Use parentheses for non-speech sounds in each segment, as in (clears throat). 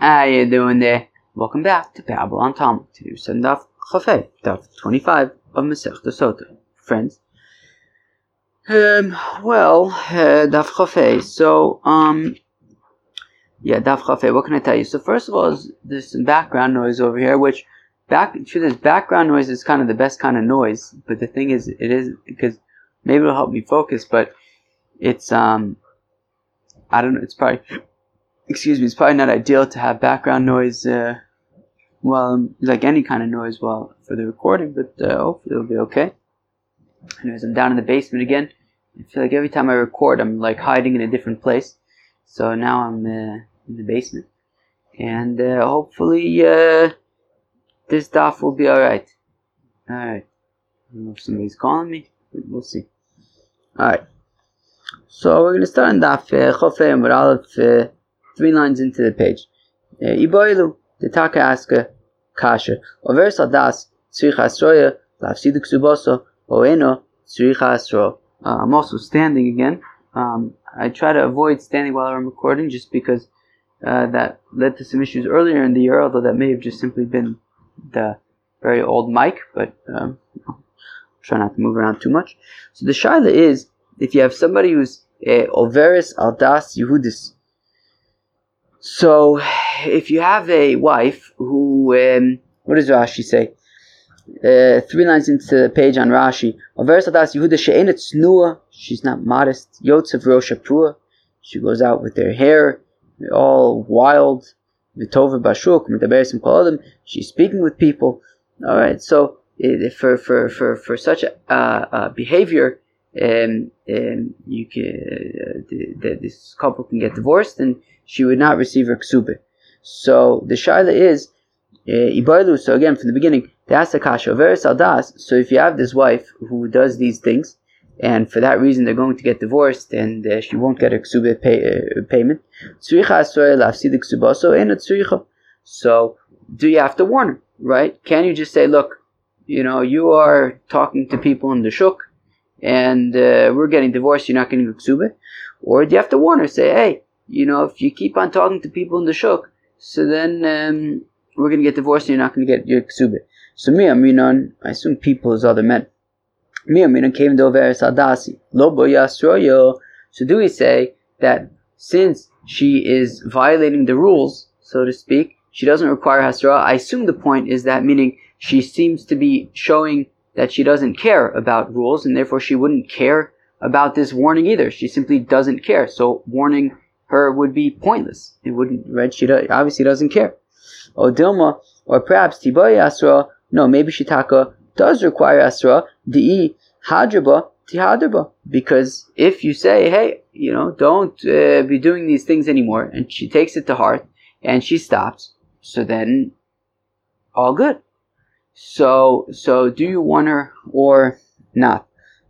How you doing there? Welcome back to Babble On Talmud. Today we're studying Daf Chafei, Daf 25 of Masech Sota. Friends. Um, well, uh, Daf. So, um, yeah, Daf Chafei. What can I tell you? So first of all, there's some background noise over here, which back to this background noise is kind of the best kind of noise. But the thing is, it is because maybe it'll help me focus, but it's um, I don't know. It's probably excuse me. It's probably not ideal to have background noise. Uh, well, like any kind of noise, well, for the recording, but uh, hopefully it'll be okay. Anyways, I'm down in the basement again. I feel like every time I record, I'm like hiding in a different place. So now I'm uh, in the basement, and uh, hopefully uh, this daf will be all right. All right. I don't know if somebody's calling me, but we'll see. All right. So we're to start on daf uh, Chofei and Aleph, three lines into the page. Uh, Iboilu, the Taka Aska, Kasha. Over Sadas, Tzricha Asroya, Lavsidu Ksuboso, Oeno, Tzricha Asro. Uh, I'm also standing again. Um, I try to avoid standing while I'm recording just because uh, that led to some issues earlier in the year, although that may have just simply been the very old mic, but um, try not to move around too much. So the shaila is if you have somebody who's uh, Overis Aldas Yehudis. So if you have a wife who, um, what does Rashi say? Uh, three lines into the page on Rashi. She's not modest. She goes out with her hair all wild. She's speaking with people. All right, so for for for for such a behavior, um, um, you can uh, the, the, this couple can get divorced, and she would not receive her ksube. So the shaila is uh, So again, from the beginning, they asked the kasha veris aldas. So if you have this wife who does these things, and for that reason they're going to get divorced, and uh, she won't get her ksube pay, uh, payment. So do you have to warn her, right? Can you just say, look, you know, you are talking to people in the shuk, and uh, we're getting divorced, you're not getting a ksube? Or do you have to warn her, say, hey, you know, if you keep on talking to people in the shuk, so then um, we're going to get divorced and you're not going to get your ksube. So me, Aminon, I assume people as other men. Me, Aminon came to over Sadasi. Lobo Yasroyo. So do we say that since she is violating the rules, so to speak, she doesn't require Hasra. I assume the point is that meaning she seems to be showing that she doesn't care about rules and therefore she wouldn't care about this warning either. She simply doesn't care. So warning her would be pointless. It wouldn't, right? She obviously doesn't care. Or Dilma, or perhaps Tiboy Asra, no, maybe Shitaka does require Asra, Di Hadraba, Tihadraba. Because if you say, hey, you know, don't uh, be doing these things anymore, and she takes it to heart, and she stops, so then all good. So, so do you want her or not?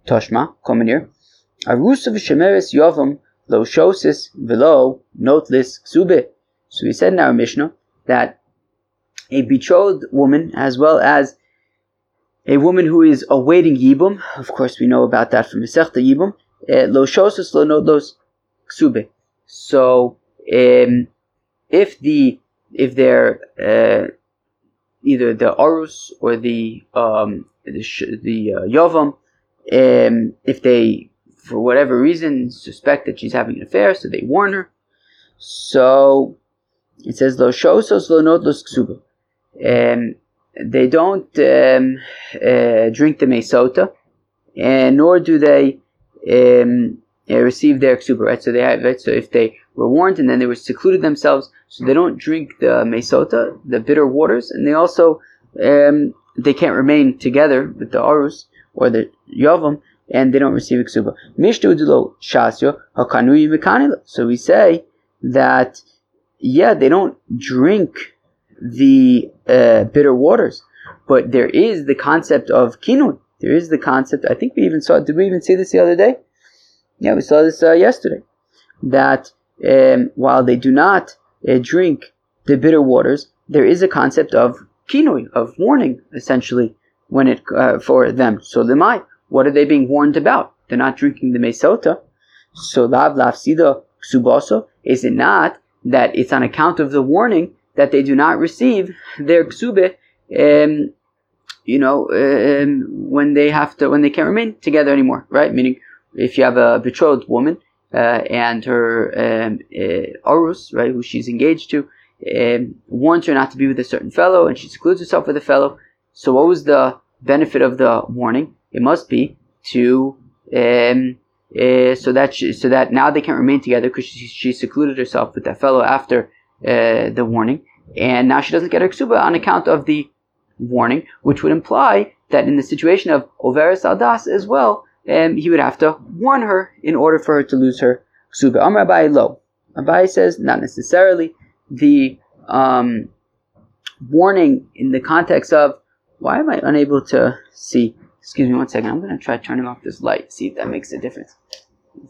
Toshma, come in here. Arusa v'shemeres yovam lo shosis velo notlis ksube. So we said in our Mishnah that a betrothed woman, as well as a woman who is awaiting yibum, of course we know about that from Masechta Yibum, eh, lo shosis lo notlos ksube. So, um, if the if they're uh, either the arus or the um, the, the uh, yovam, um, if they for whatever reason suspect that she's having an affair, so they warn her. So it says lo shosos lo not los ksuba. Um, they don't um, uh, drink the mesota, and nor do they um, uh, receive their ksuba. Right, so they have right. So if they were warned and then they were secluded themselves, so they don't drink the mesota, the bitter waters, and they also um, they can't remain together with the arus or the yavam, and they don't receive ksuba. Mishtu shasyo hakanuyi So we say that yeah, they don't drink the uh, bitter waters, but there is the concept of kinui. There is the concept. I think we even saw. Did we even see this the other day? Yeah, we saw this uh, yesterday. That um, while they do not uh, drink the bitter waters, there is a concept of kinui, of warning, essentially, when it uh, for them. So lemai, what are they being warned about? They're not drinking the mesota. So lav lav sida ksuboso. Is it not that it's on account of the warning that they do not receive their ksube, um, you know, um, when they have to, when they can't remain together anymore, right? Meaning, if you have a betrothed woman uh, and her um, uh, arus, right, who she's engaged to, um, warns her not to be with a certain fellow, and she secludes herself with a fellow. So, what was the benefit of the warning? It must be to um, uh, so that she, so that now they can't remain together because she, she secluded herself with that fellow after uh, the warning, and now she doesn't get her ksuba on account of the warning, which would imply that in the situation of Overis Aldas as well, um, he would have to warn her in order for her to lose her ksuba. Amr Abai lo. Abai says not necessarily. The um, warning in the context of why am I unable to see? Excuse me one second. I'm going to try turning off this light, see if that makes a difference.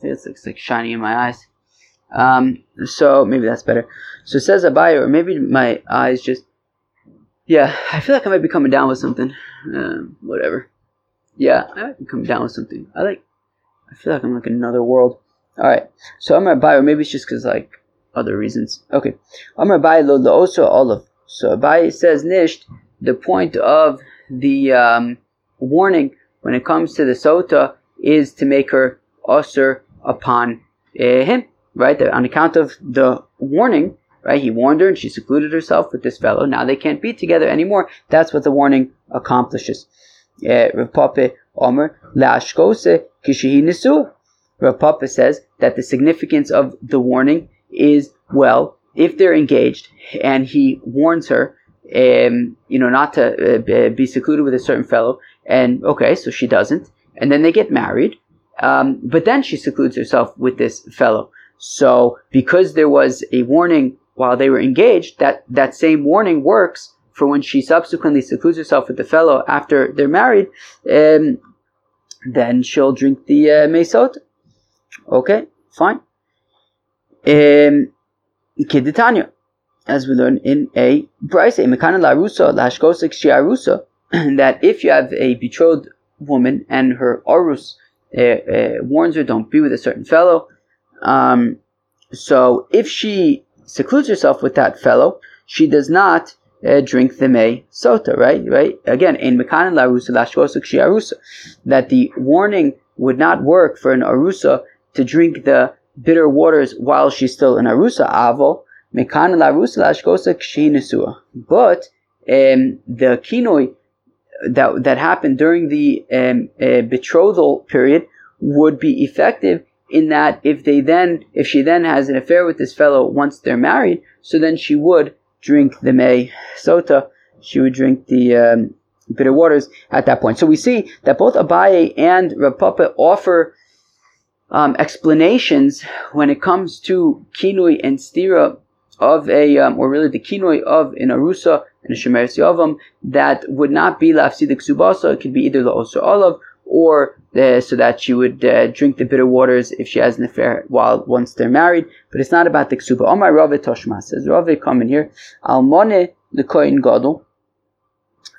It looks like shining in my eyes. Um, so maybe that's better. So it says Abai, or maybe my eyes just. Yeah, I feel like I might be coming down with something. Um, whatever. Yeah, I might be coming down with something. I like. I feel like I'm like another world. All right. So I'm Abai, or maybe it's just because like other reasons. Okay. Amar Abai lo also olive. So Abai says nisht. The point of the um, warning when it comes to the sota is to make her usher upon uh, him, right? On account of the warning, right? He warned her and she secluded herself with this fellow. Now they can't be together anymore. That's what the warning accomplishes. Uh, Rav Papa. Rav Papa says that the significance of the warning is well, if they're engaged and he warns her, um, you know, not to uh, be secluded with a certain fellow, and okay, so she doesn't, and then they get married, um, but then she secludes herself with this fellow. So because there was a warning while they were engaged, that that same warning works for when she subsequently secludes herself with the fellow after they're married. Um, then she'll drink the uh, mesot. Okay, fine. Um, Keditanya, as we learn in a Bryce, a Mekana Larusa, Lashkosik Shiarusa, (clears throat) that if you have a betrothed woman and her Arus uh, uh, warns her, don't be with a certain fellow. Um, so if she secludes herself with that fellow, she does not uh, drink the May Sota, right? Right? Again, in Mekanan Larusa Lashkosik Shiarusa, that the warning would not work for an Arusa to drink the bitter waters while she's still in Arusa Avo, Mekan Larusa Lashkosa Kshinesua. But um, the kinoi that that happened during the um, uh, betrothal period would be effective in that if they then if she then has an affair with this fellow once they're married, so then she would drink the May Sota, she would drink the um, bitter waters at that point. So we see that both Abaye and Rav Papa offer um, explanations when it comes to kinui and stira of a, um, or really the kinui of an arusa and a shemer yavam that would not be lafsidik subasa. It could be either the osir olav or uh, so that she would uh, drink the bitter waters if she has an affair while once they're married. But it's not about the ksuba. Oh my Rave Toshma says Rave come in here. Almone the kohen gadol.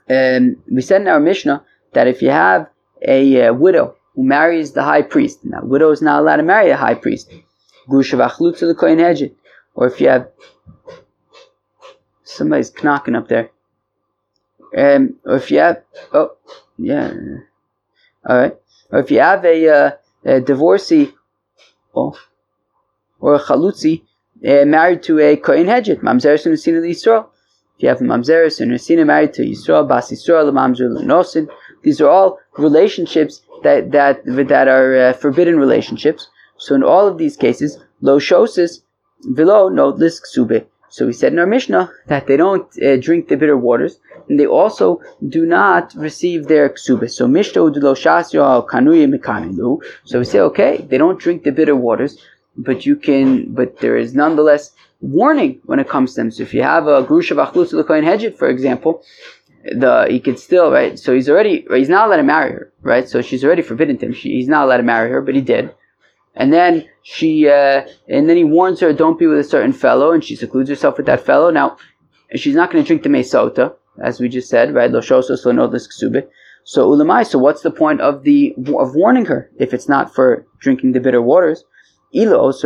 Um, we said in our Mishnah that if you have a uh, widow who marries the high priest. Now, widow is not allowed to marry a high priest. the kohen Or if you have somebody's knocking up there. Um, if you have, oh, yeah, all right. Or if you have a, uh, a divorcee, oh, or a chalutzi uh, married to a kohen hedget, mamzeres and Nesina Yisrael. If you have mamzeres and Nesina married to Yisrael, bas Yisrael, mamzer nosin. These are all relationships that that that are uh, forbidden relationships. So in all of these cases, lo shosis velo no lisk sube. So we said in our Mishnah that they don't uh, drink the bitter waters, and they also do not receive their ksube. So Mishnah lo shasyo kanuye. So we say okay, they don't drink the bitter waters, but you can, but there is nonetheless warning when it comes to them. So if you have a grusha v'achlus l'koyin hedget, for example, the he could still right. So he's already he's not allowed to marry her, right? So she's already forbidden to him. She, he's not allowed to marry her, but he did. And then she uh, and then he warns her, don't be with a certain fellow, and she secludes herself with that fellow. Now she's not going to drink the mesota, as we just said, right? So ulamai. So what's the point of the of warning her if it's not for drinking the bitter waters? Now if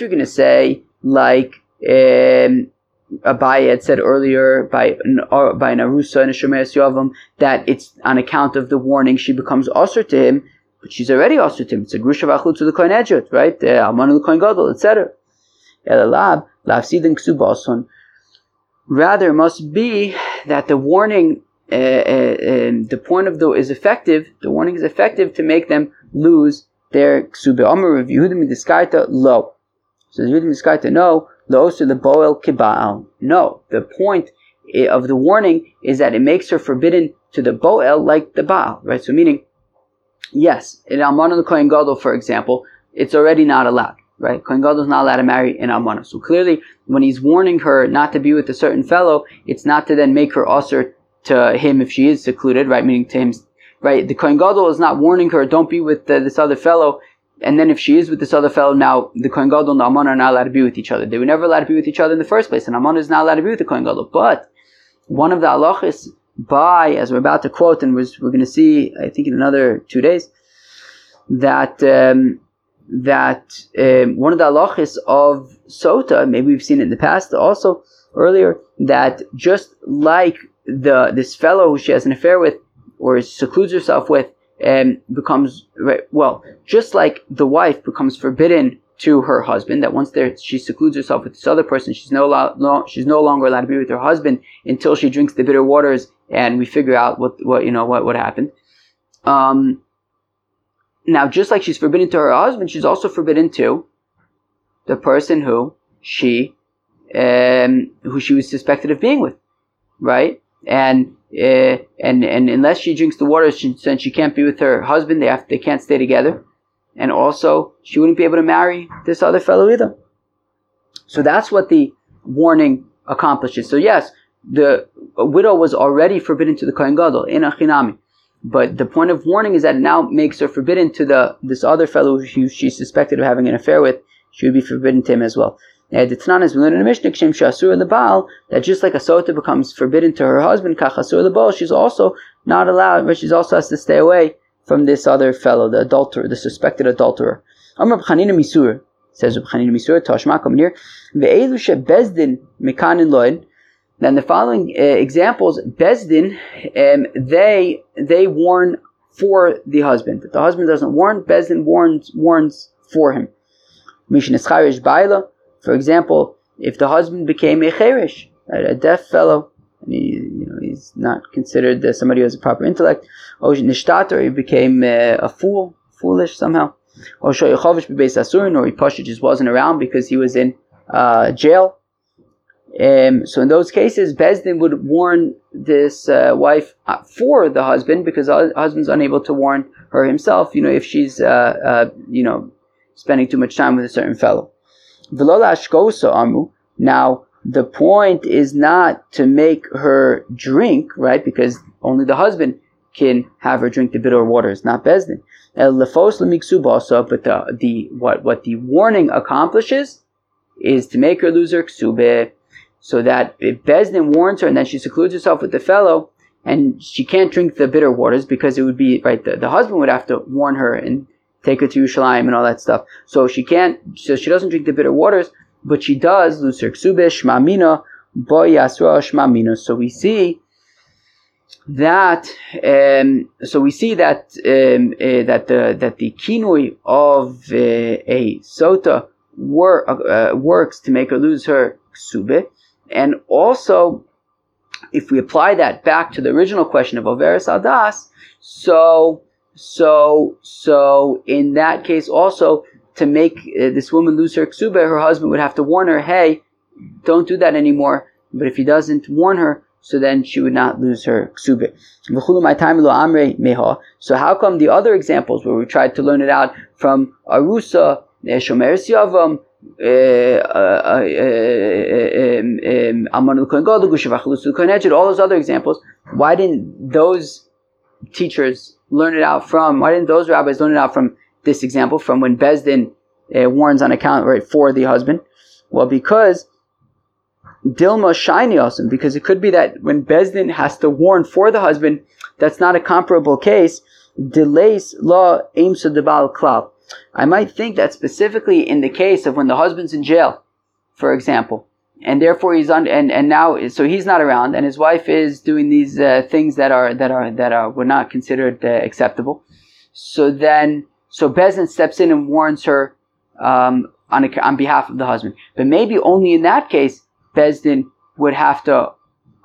you're going to say like um, Abaye had said earlier by uh, by Narusa and Shemeres Yavam that it's on account of the warning she becomes usher to him, but she's already to him. It's a grusha to the kohen edget, right? Alman the kohen gadol, etc. Elalab lafsidin. Rather, must be that the warning, uh, uh, um, the point of the is effective. The warning is effective to make them lose their ksube. Amar of Yehudim Diskarta low. So Yehudim Diskarta no Losu the boel kiba'al. No, the point of the warning is that it makes her forbidden to the boel like the baal, right? So meaning, yes, in Almana the Kohen Gadol, for example, it's already not allowed, right? Kohen Gadol is not allowed to marry an Almana. So clearly, when he's warning her not to be with a certain fellow, it's not to then make her usher to him if she is secluded, right? Meaning to him, right? The Kohen Gadol is not warning her, don't be with uh, this other fellow and then if she is with this other fellow, now the Kohen Gadol and the Amon are not allowed to be with each other. They were never allowed to be with each other in the first place, and Amon is not allowed to be with the Kohen Gadol. But one of the halachis by, as we're about to quote, and we're, we're going to see, I think in another two days, that um, that um, one of the halachis of sota, maybe we've seen it in the past also earlier, that just like the this fellow who she has an affair with or secludes herself with um, becomes well, just like the wife becomes forbidden to her husband. That once there she secludes herself with this other person, she's no, lo- she's no longer allowed to be with her husband until she drinks the bitter waters and we figure out what what you know what what happened. Um, now, just like she's forbidden to her husband, she's also forbidden to the person who she um, who she was suspected of being with, right? And uh, and and unless she drinks the water, she, since she can't be with her husband, they have they can't stay together, and also she wouldn't be able to marry this other fellow either. So that's what the warning accomplishes. So yes, the widow was already forbidden to the kohen gadol in achinami, but the point of warning is that it now makes her forbidden to the this other fellow who she's suspected of having an affair with. She would be forbidden to him as well. Uh, the Tanan is learned in the Mishnah, Kshem Shasur Baal, that just like a sota becomes forbidden to her husband, Kachasur Baal, she's also not allowed, but she also has to stay away from this other fellow, the adulterer, the suspected adulterer. Amr B'chanina Misur, says B'chanina Misur, Ve'elu Mekanin Loin, then the following uh, examples, Bezdin, um, they, they warn for the husband. If the husband doesn't warn, Bezdin warns, warns for him. Mishin for example, if the husband became a cherish, a deaf fellow, and he, you know, he's not considered uh, somebody who has a proper intellect, or nishtater, he became uh, a fool, foolish somehow, or shoyachovish bebeis asurin, or he just wasn't around because he was in uh, jail. Um, so in those cases, Bezdin would warn this uh, wife uh, for the husband because the husband's unable to warn her himself. You know, if she's uh, uh, you know spending too much time with a certain fellow. Now, the point is not to make her drink, right? Because only the husband can have her drink the bitter waters, not Bezdin. But the, the what what the warning accomplishes is to make her lose her ksube, so that if Bezdin warns her and then she secludes herself with the fellow, and she can't drink the bitter waters because it would be right. The, the husband would have to warn her and take her to Yerushalayim and all that stuff. So she can't, so she doesn't drink the bitter waters, but she does lose her ksube, shmamina, boy yasra shmamina. So we see that, um, so we see that um, uh, that the that the kinui of uh, a sota wor- uh, works to make her lose her ksube, and also if we apply that back to the original question of Overis Adas, so so, so in that case, also to make uh, this woman lose her ksuba, her husband would have to warn her, "Hey, don't do that anymore." But if he doesn't warn her, so then she would not lose her ksuba. So how come the other examples where we tried to learn it out from arusa, eh, shomer siavam, eh, eh, all those other examples, why didn't those teachers learn it out from? Why didn't those rabbis learn it out from this example, from when Bezdin uh, warns on account right for the husband? Well, because Dilma shiny awesome, because it could be that when Bezdin has to warn for the husband, that's not a comparable case. Delays law aims to debal klal. I might think that specifically in the case of when the husband's in jail, for example, and therefore he's on and, and now so he's not around and his wife is doing these uh, things that are that are that are were not considered uh, acceptable so then so Bezin steps in and warns her um, on a, on behalf of the husband but maybe only in that case Bezdin would have to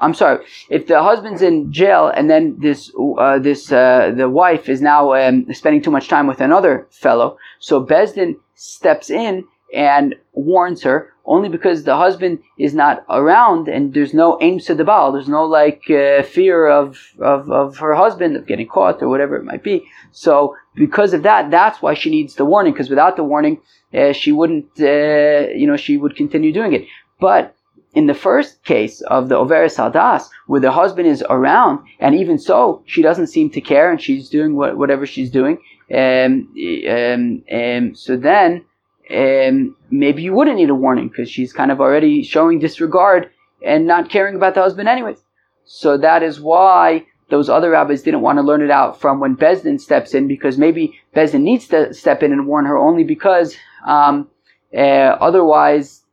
I'm sorry. If the husband's in jail and then this uh, this uh, the wife is now um, spending too much time with another fellow, so Bezdin steps in and warns her only because the husband is not around and there's no aim to the ball. There's no like uh, fear of, of of her husband of getting caught or whatever it might be. So because of that, that's why she needs the warning. Because without the warning, uh, she wouldn't. Uh, you know, she would continue doing it. But in the first case of the Overis Hadas, where the husband is around, and even so, she doesn't seem to care, and she's doing what, whatever she's doing. Um, um, um, so then, um, maybe you wouldn't need a warning because she's kind of already showing disregard and not caring about the husband, anyways. So that is why those other rabbis didn't want to learn it out from when Bezdin steps in, because maybe Bezdin needs to step in and warn her only because um, uh, otherwise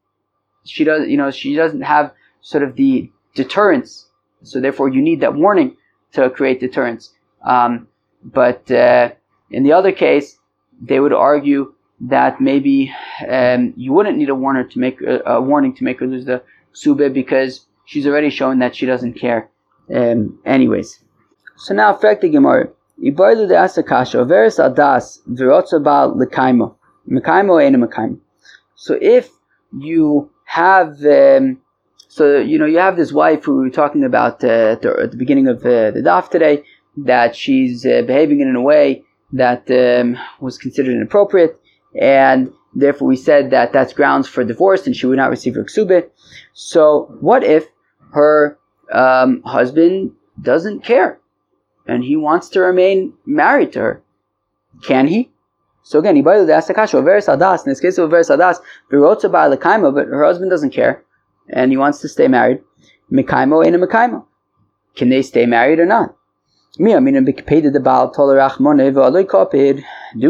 she does, you know, she doesn't have sort of the deterrence. So therefore, you need that warning to create deterrence. Um, but uh, in the other case, they would argue that maybe um, you wouldn't need a warner to make a, a, warning to make her lose the sube because she's already shown that she doesn't care. Um, anyways, so now fact the Gemara. Ibarlu de asakasha veris adas virotza bal lekaimo mekaimo ena mekaimo. So if you have um, so you know you have this wife who we were talking about uh, at, the, at, the, beginning of uh, the daf today that she's uh, behaving in a way that um, was considered inappropriate and therefore we said that that's grounds for divorce and she would not receive her ksubit. So what if her um, husband doesn't care and he wants to remain married to her? Can he? So again, Ibaylu de Asakasha, Over Sadas, in this case of Over Sadas, Birotza Lekaimo, but her husband doesn't care, and he wants to stay married. Mekaimo ain't a Mekaimo. Can they stay married or not? Do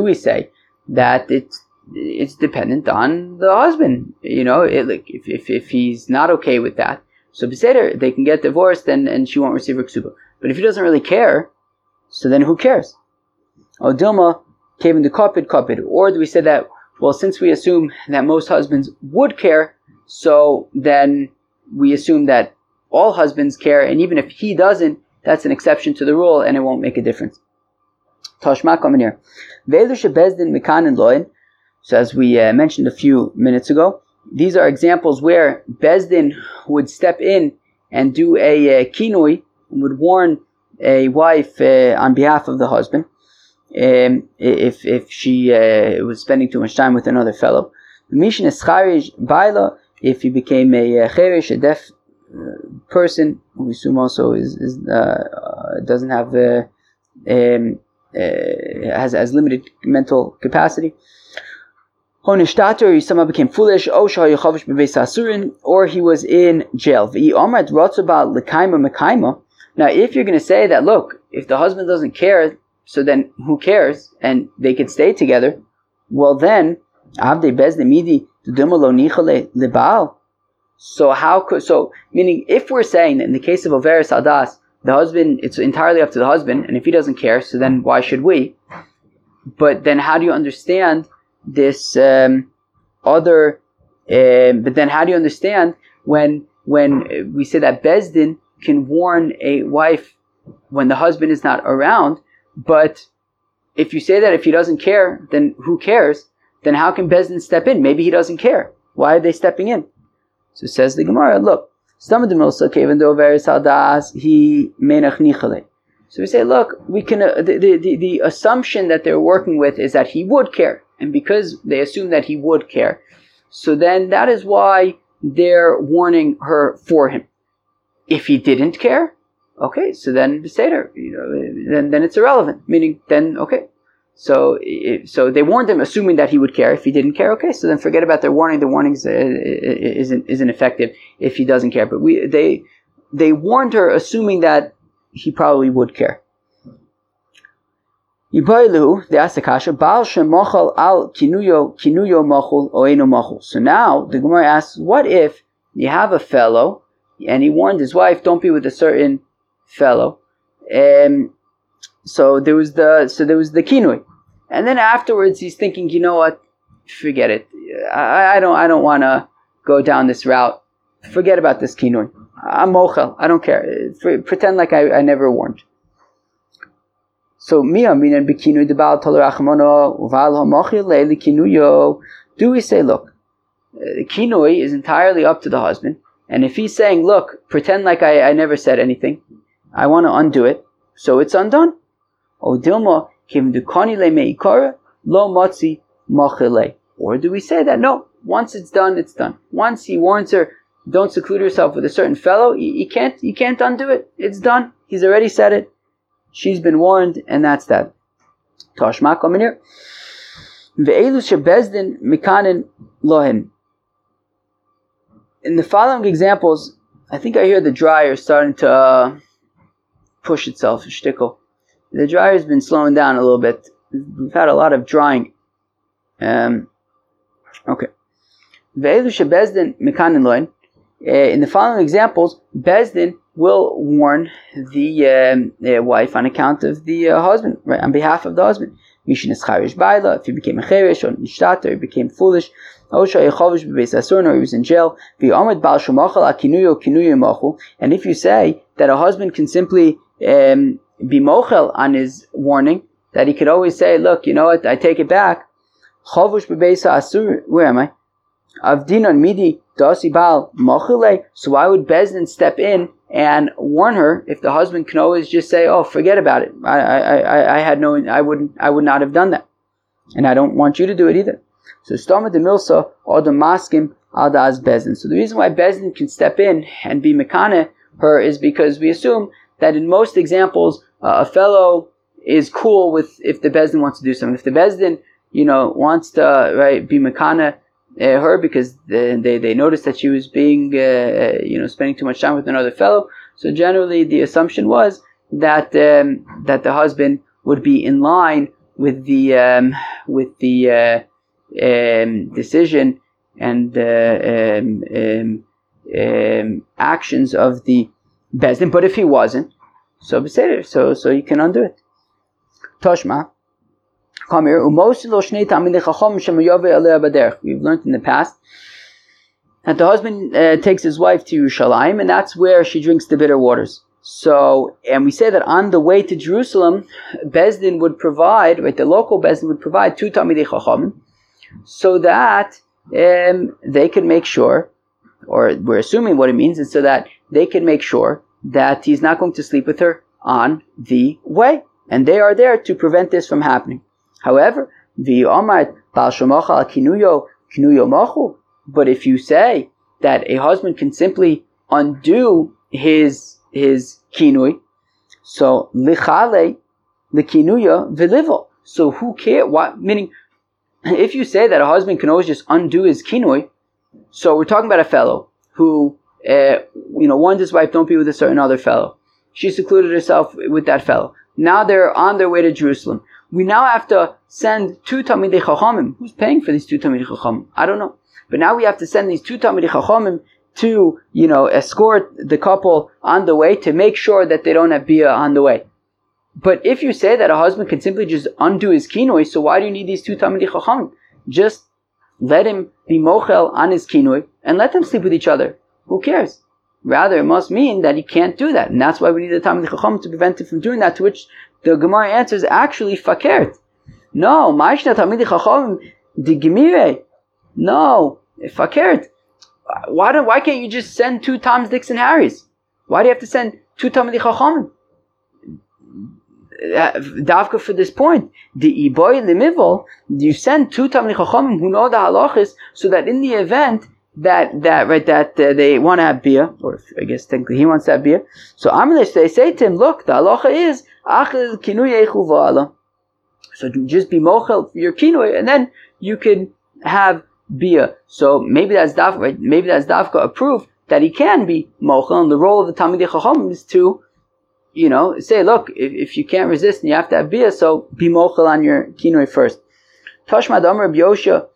we say that it's it's dependent on the husband? You know, it, like if, if, if he's not okay with that, so Beseder, they can get divorced and, and she won't receive her ksuba. But if he doesn't really care, so then who cares? Oh, Dilma, Kevin the Kopid Kopid. Or do we say that, well, since we assume that most husbands would care, so then we assume that all husbands care, and even if he doesn't, that's an exception to the rule and it won't make a difference. Bezdin Mikan and Loin. So as we uh, mentioned a few minutes ago, these are examples where Bezdin would step in and do a uh, kinui, would warn a wife uh, on behalf of the husband um, if if she uh, was spending too much time with another fellow. Mishin is baila if he became a uh, cherish, a deaf uh, person, we assume also is, is uh, doesn't have um, has has limited mental capacity. Honishtater, he somehow became foolish, oh, or he was in jail. Now, if you're going to say that, look, if the husband doesn't care, so then who cares? And they could stay together. Well then. So how could so meaning if we're saying that in the case of Overis Adas, the husband it's entirely up to the husband, and if he doesn't care, so then why should we? But then how do you understand this um, other? Uh, but then how do you understand when when we say that Bezdin can warn a wife when the husband is not around? But if you say that if he doesn't care, then who cares? Then how can Bezdin step in? Maybe he doesn't care. Why are they stepping in? So says the Gemara, look, some of the Milsa even though very sadas he menach nichale. So we say, look, we can uh, the, the, the assumption that they're working with is that he would care, and because they assume that he would care, so then that is why they're warning her for him. If he didn't care, okay, so then the you know, then, then it's irrelevant. Meaning, then, okay. So, so they warned him, assuming that he would care. If he didn't care, okay, so then forget about their warning. The warning uh, isn't, isn't effective if he doesn't care. But we, they, they warned her, assuming that he probably would care. Yibailu, the Asakasha, Baal Shemochal al Kinuyo, Kinuyo Mochul, Oeno Mochul. So now the Gemara asks, what if you have a fellow, and he warned his wife, don't be with a certain fellow. Um, so there was the so there was the kinui, and then afterwards he's thinking, you know what, forget it. I, I don't I don't want to go down this route. Forget about this kinui. I'm mochel. I don't care. Pretend like I, I never warned. So miya minan bikinu de bal tolerachmono uval hamochil kinuyo. Do we say, look, uh, kinui is entirely up to the husband, and if he's saying, look, pretend like I, I never said anything, I want to undo it, so it's undone. O dilma kim dukani le meikara lo motzi mochile. Or do we say that no? Once it's done, it's done. Once he warns her, don't seclude yourself with a certain fellow, you, you can't you can't undo it. It's done. He's already said it. She's been warned, and that's that. Coming here. In the following examples, I think I hear the dryer starting to uh, push itself, shtickle. The dryer's been slowing down a little bit. We've had a lot of drying. Um, okay. Uh, in the following examples, Bezdin will warn the um, uh, wife on account of the uh, husband, right, on behalf of the husband. Mishin is charish baila, if he became a cherish or nishtat, or he became foolish, Osha yechovish bebeis asur, or he was in jail. V'yomed bal shumachal akinuyo kinuyo mochel. And if you say that a husband can simply um, be mochel on his warning, that he could always say, look, you know what, I take it back. Chovush bebeis asur, where am I? Avdinon midi dasi bal mochile. So why would Bezdin step in and warn her if the husband can always just say, "Oh, forget about it. I, I, I, had no, I wouldn't, I would not have done that, and I don't want you to do it either." So stoma de milsa or the maskim al das Bezdin. So the reason why Bezdin can step in and be mekane her is because we assume that in most examples uh, a fellow is cool with if the Bezdin wants to do something. If the Bezdin, you know, wants to right be mekane uh, her because they, they, they noticed that she was being, uh, uh, you know, spending too much time with another fellow. So generally, the assumption was that um, that the husband would be in line with the um, with the uh, um, decision and uh, um, um, um, actions of the bezdin. But if he wasn't, so be so so you can undo it. Toshma. We've learned in the past that the husband uh, takes his wife to Yerushalayim, and that's where she drinks the bitter waters. So, and we say that on the way to Jerusalem, Bezdin would provide, right, the local Bezdin would provide two Talmidei Chachamim, so that um, they can make sure, or we're assuming what it means, is so that they can make sure that he's not going to sleep with her on the way. And they are there to prevent this from happening. However, Machu. But if you say that a husband can simply undo his his kinui, so lichale the kinuya vilivo. So who care? What meaning? If you say that a husband can always just undo his kinui, so we're talking about a fellow who, uh, you know, warned his wife, "Don't be with a certain other fellow." She secluded herself with that fellow. Now they're on their way to Jerusalem we now have to send two Talmidei Chachamim. Who's paying for these two Talmidei Chachamim? I don't know. But now we have to send these two Talmidei Chachamim to, you know, escort the couple on the way to make sure that they don't have Bia on the way. But if you say that a husband can simply just undo his kinoi, so why do you need these two Talmidei Chachamim? Just let him be mochel on his kinoi and let them sleep with each other. Who cares? Rather, it must mean that he can't do that. And that's why we need the Talmidei Chacham to prevent him from doing that, to which the Gemara answers actually fakert. No, Ma'ishna Talmidei Chacham the Gemire. No, fakert. Why don't? Why can't you just send two Toms, Dicks, and Harrys? Why do you have to send two Talmidei Chacham? Uh, Davka for this point, the iboy limivol, you send two Talmidei Chacham who know the halachas, so that in the event that that right that uh, they want to have beer, or I guess technically he wants to have beer. So Amrish they say to him, look, the halacha is So just be mochel for your kinui, and then you can have beer. So maybe that's daf, right? Maybe that's dafka approved that he can be mochel, and the role of the talmidei chacham is to, you know, say, look, if, if you can't resist and you have to have beer, so be mochel on your kinui first. Tashmad Amr Yosha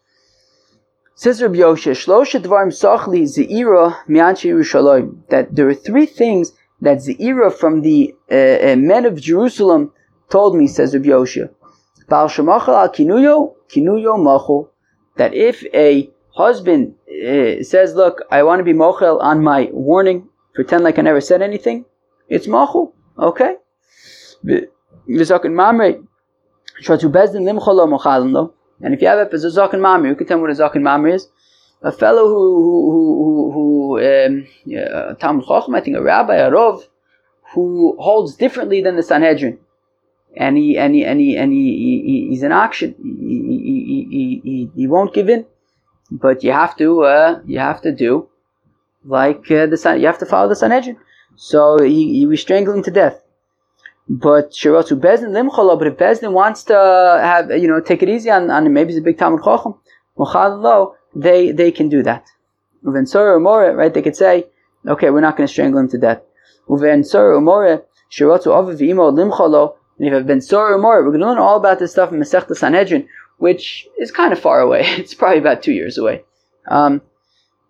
Says Rabbi Yoshe, Shlosha Dvarim Sochli Zeira Mianchi Yerushalayim. That there are three things that Zeira from the uh, uh, men of Jerusalem told me, says Rabbi Yoshe. Baal al Kinuyo, Kinuyo. That if a husband uh, says, look, I want to be mochel on my warning, pretend like I never said anything, it's machul, okay? And if you have a zakin mamre, you can tell me what a zakin mamre is. A fellow who, who, who, who um, Talmud Chochem, I think a rabbi, a rov, who holds differently than the Sanhedrin. And he, and he, and he, and he, he he's an action. He, he, he, won't give in but you have to uh, you have to do like uh, the you have to follow the Sanhedrin. So he, he was strangling to death. But Shirotu Bezdin Limcholo, but if Bezdin wants to have you know take it easy on, on maybe it's a big Talmud Chochem, Lo, they they can do that. Uven Sora Umore, right? They could say, okay, we're not going to strangle him to death. Uven Sora Umore, Shirotu Aviv Imo Limcholo, and if I've been Sora Umore, we're going to learn all about this stuff in Masech Sanhedrin, which is kind of far away. (laughs) It's probably about two years away. Um,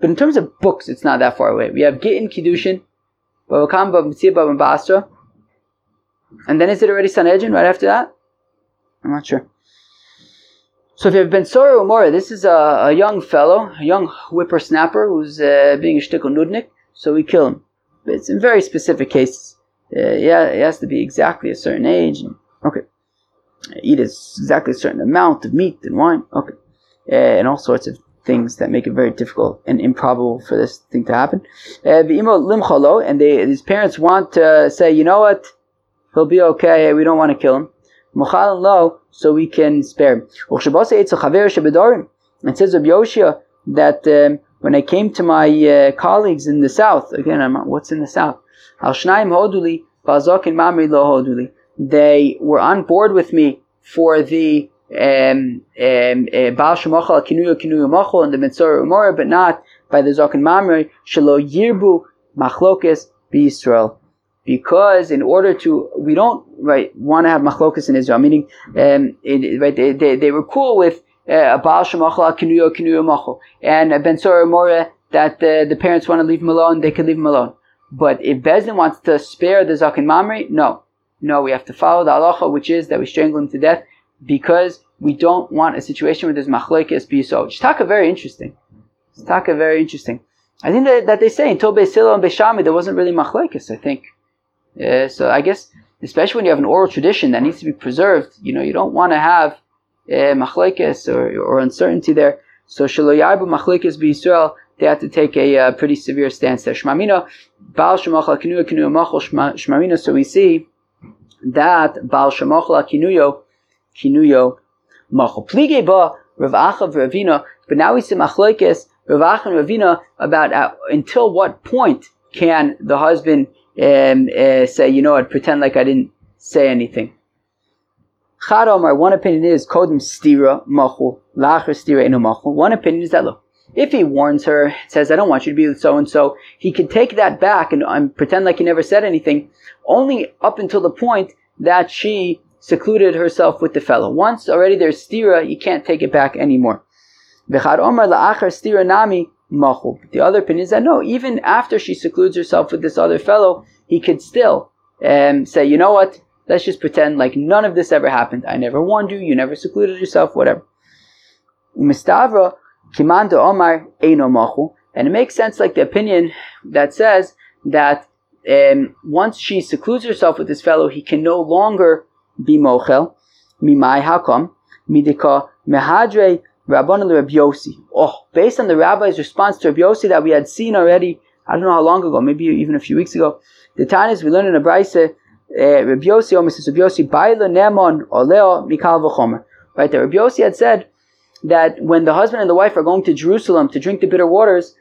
but in terms of books, it's not that far away. We have Gittin Kiddushin, Babakam, Babamtzia, Babambasra, and then is it already Sanhedrin right after that? I'm not sure. So if you have Ben Sora Umora, this is a, a, young fellow, a young whippersnapper who's uh, being a shtickle nudnik, so we kill him. But it's in very specific cases. Uh, yeah, it has to be exactly a certain age. And, okay eat exactly a certain amount of meat and wine, okay, uh, and all sorts of things that make it very difficult and improbable for this thing to happen. Uh, and they, his parents want to say, you know what, he'll be okay. We don't want to kill him. Lo, so we can spare. It says of Yoshia that um, when I came to my uh, colleagues in the south, again, I'm, what's in the south? Al Shnaim Hoduli, Bazokin Mamri Lo Hoduli they were on board with me for the um, um, uh, Baal Shemachal Kinuya Kinuya Machal and the Mitzvah Umar, but not by the Zakin Mamre Shelo Yirbu Machlokes Israel. Because in order to, we don't right want to have machlokes in Israel. Meaning, um, it, right? They, they, they were cool with uh, Baal Shemachal Kinuya Kinuya Machal and Ben Sora More that uh, the parents want to leave him alone, they can leave him alone. But if Bezdin wants to spare the Zakin Mamre, no, no, we have to follow the halacha, which is that we strangle him to death because we don't want a situation where there's machlekes biso. It's taka very interesting. It's taka very interesting. I think that, that they say in Tobe Silo and Beshami there wasn't really machlekes. I think. Uh, so I guess especially when you have an oral tradition that needs to be preserved, you know, you don't want to have uh, machlekes or, or uncertainty there. So shaloyabu machlekes b'Yisrael, they have to take a uh, pretty severe stance there. Shmamina, Baal Shemachal Kinua Kinua Machal Shmamina. So we see that Baal Shemochla Kinuyo, Kinuyo Machol. Plige ba Rav Acha Ravina, but now we see Machloikes, Rav Acha and Ravina about uh, until what point can the husband um, uh, say, you know, I'd pretend like I didn't say anything. Chad Omar, one opinion is Kodim Stira Machul, Lacher Stira Eno Machul. One opinion is that look, if he warns her, says, I don't want you to be with so and so, he can take that back and, and pretend like he never said anything, only up until the point that she secluded herself with the fellow. Once already there's stira, you can't take it back anymore. The other opinion is that no, even after she secludes herself with this other fellow, he could still um, say, you know what, let's just pretend like none of this ever happened. I never warned you, you never secluded yourself, whatever. Omar And it makes sense like the opinion that says that um, once she secludes herself with this fellow, he can no longer be mochel. Mimai hakam midika mehadre rabbanon Rabbi Yossi. Oh, based on the rabbi's response to Rabbi Yossi that we had seen already, I don't know how long ago, maybe even a few weeks ago. The Tanis we learned in a brayse, uh, Rabbi Yossi, or Mrs. Rabbi Yossi, baila nemon oleo mikal v'chomer. Right there, Rabbi Yossi had said that when the husband and the wife are going to Jerusalem to drink the bitter waters,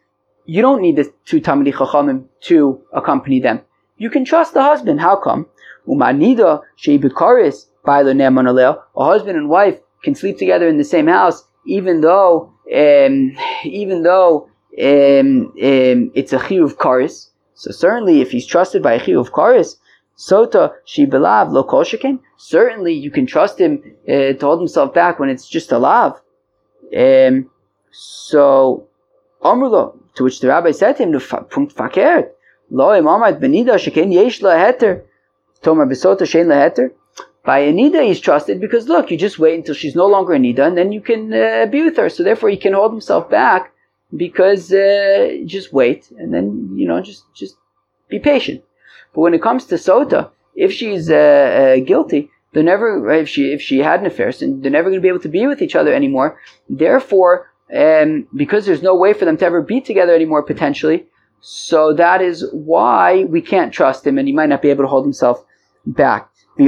you don't need the two Talmidei Chachamim to accompany them. You can trust the husband. How come? Umanida sheibikaris Baila Nemon Oleo. a husband and wife can sleep together in the same house, even though um, even though um, um, it's a chiyuv karis. So certainly, if he's trusted by a chiyuv karis, sota shibelav lo koshikin. Certainly, you can trust him uh, to hold himself back when it's just a lav. Um, So, Amrullah, to which the rabbi said to him, Punkt fakert, lo imamad benida sheken yesh la heter, tomar besota shein la heter. By Anida, he's trusted because look, you just wait until she's no longer Anida, and then you can uh, be with her. So therefore, he can hold himself back because uh, just wait, and then you know just just be patient. But when it comes to Sota, if she's uh, uh, guilty, they're never if she if she had an affair, so they're never going to be able to be with each other anymore. Therefore, um, because there's no way for them to ever be together anymore potentially, so that is why we can't trust him, and he might not be able to hold himself back. But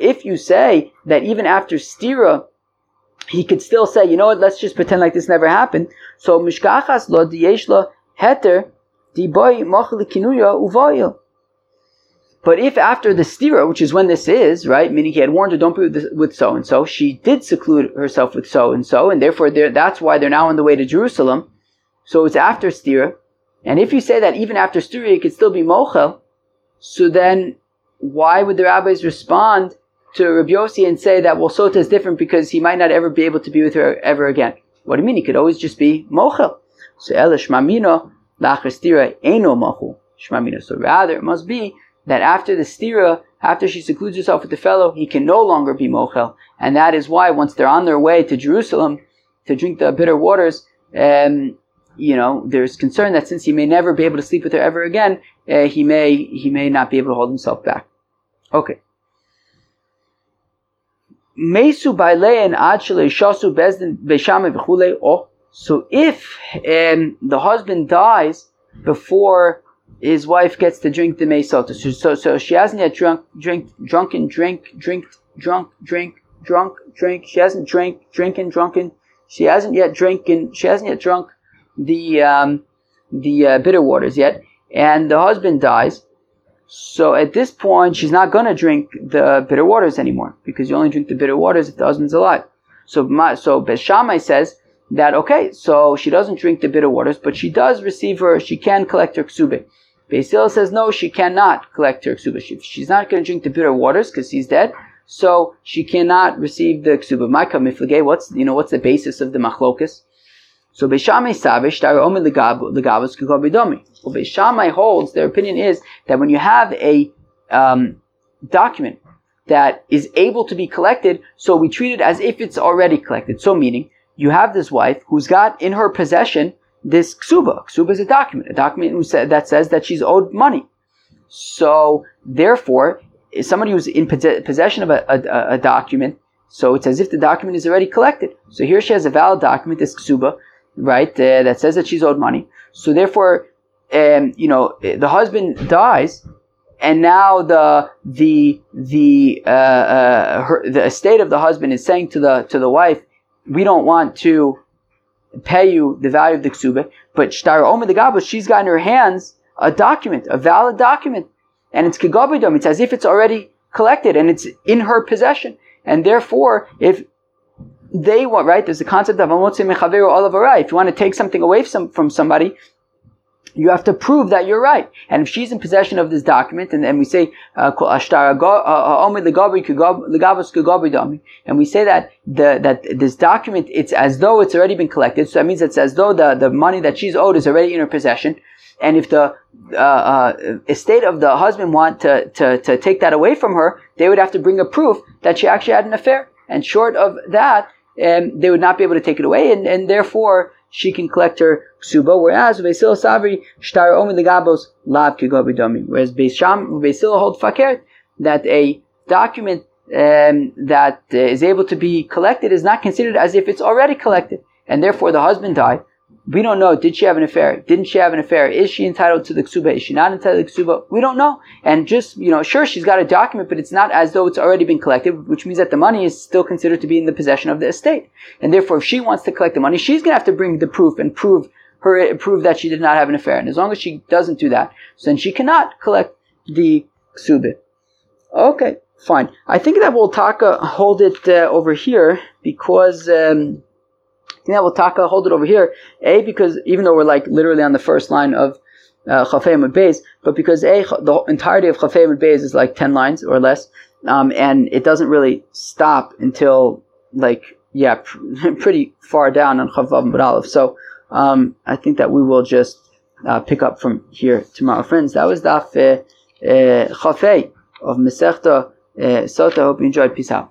if you say that even after stira, he could still say, you know what, let's just pretend like this never happened. So mishkachas lo diyesh lo heter di boy kinuya uvoyil. But if after the stira, which is when this is, right, meaning he had warned her, don't be with so and so, she did seclude herself with so and so, and therefore that's why they're now on the way to Jerusalem. So it's after stira. And if you say that even after stira, it could still be mochel, so then, why would the rabbis respond to Rabbi Yossi and say that well, Sota is different because he might not ever be able to be with her ever again? What do you mean? He could always just be mochel. So Elish Mamino lachastira eno mochel shmamino. So rather, it must be that after the stira, after she secludes herself with the fellow, he can no longer be mochel, and that is why once they're on their way to Jerusalem to drink the bitter waters, um, you know, there's concern that since he may never be able to sleep with her ever again, uh, he may he may not be able to hold himself back. Okay. Mesu shasu bezdin. Oh, so if um, the husband dies before his wife gets to drink the meisota, so, so so she hasn't yet drunk drink drunken drink drink drunk drink drunk drink. She hasn't drank drinking drunken. She hasn't yet drinking. She hasn't yet drunk the um, the uh, bitter waters yet, and the husband dies. So at this point, she's not going to drink the bitter waters anymore because you only drink the bitter waters if the husband's alive. So my, so Beshamai says that okay, so she doesn't drink the bitter waters, but she does receive her. She can collect her ksube. Basil says no, she cannot collect her ksuba. She, she's not going to drink the bitter waters because he's dead. So she cannot receive the ksuba. Ma'ka miflage. What's you know what's the basis of the machlokas? So Beishamai Savish, Omer Legavos Kukobidomi. Well, Beishamai holds, their opinion is that when you have a um, document that is able to be collected, so we treat it as if it's already collected. So meaning, you have this wife who's got in her possession this ksuba. Ksuba is a document, a document that says that she's owed money. So therefore, somebody who's in possession of a, a, a document, so it's as if the document is already collected. So here she has a valid document, this ksuba, right, uh, that says that she's owed money. So therefore, um, you know, the husband dies, and now the the the uh, uh, her, the estate of the husband is saying to the to the wife, we don't want to pay you the value of the ksuba, but shtar omer the gabus, she's got in her hands a document, a valid document, and it's kegabidom. It's as if it's already collected and it's in her possession, and therefore, if they want, right? There's the concept of olav If you want to take something away from, from somebody, you have to prove that you're right. And if she's in possession of this document, and, and we say, uh, uh, uh, and we say that the, that this document, it's as though it's already been collected. So that means it's as though the, the money that she's owed is already in her possession. And if the uh, uh, estate of the husband want to, to, to take that away from her, they would have to bring a proof that she actually had an affair. And short of that, um, they would not be able to take it away, and, and therefore she can collect her ksuba. Whereas Beisil Savri shtar omi legabos lav kigobidomi. Whereas Beisil Beisil hold fakert that a document um, that is able to be collected is not considered as if it's already collected, and therefore the husband died we don't know. Did she have an affair? Didn't she have an affair? Is she entitled to the ksuba? Is she not entitled to the ksuba? We don't know. And just, you know, sure, she's got a document, but it's not as though it's already been collected, which means that the money is still considered to be in the possession of the estate. And therefore, if she wants to collect the money, she's going to have to bring the proof and prove her, prove that she did not have an affair. And as long as she doesn't do that, then she cannot collect the ksuba. Okay, fine. I think that we'll talk, uh, hold it uh, over here because, um, think that will taka hold it over here. A because even though we're like literally on the first line of uh, Chafayim and Beis, but because A the entirety of and Beis is like ten lines or less, um, and it doesn't really stop until like yeah, pr- (laughs) pretty far down on Chavav and Aleph. So um, I think that we will just uh, pick up from here tomorrow. Friends, that was Daf uh, uh, Chafei of Masechta uh, Sota. Hope you enjoyed. Peace out.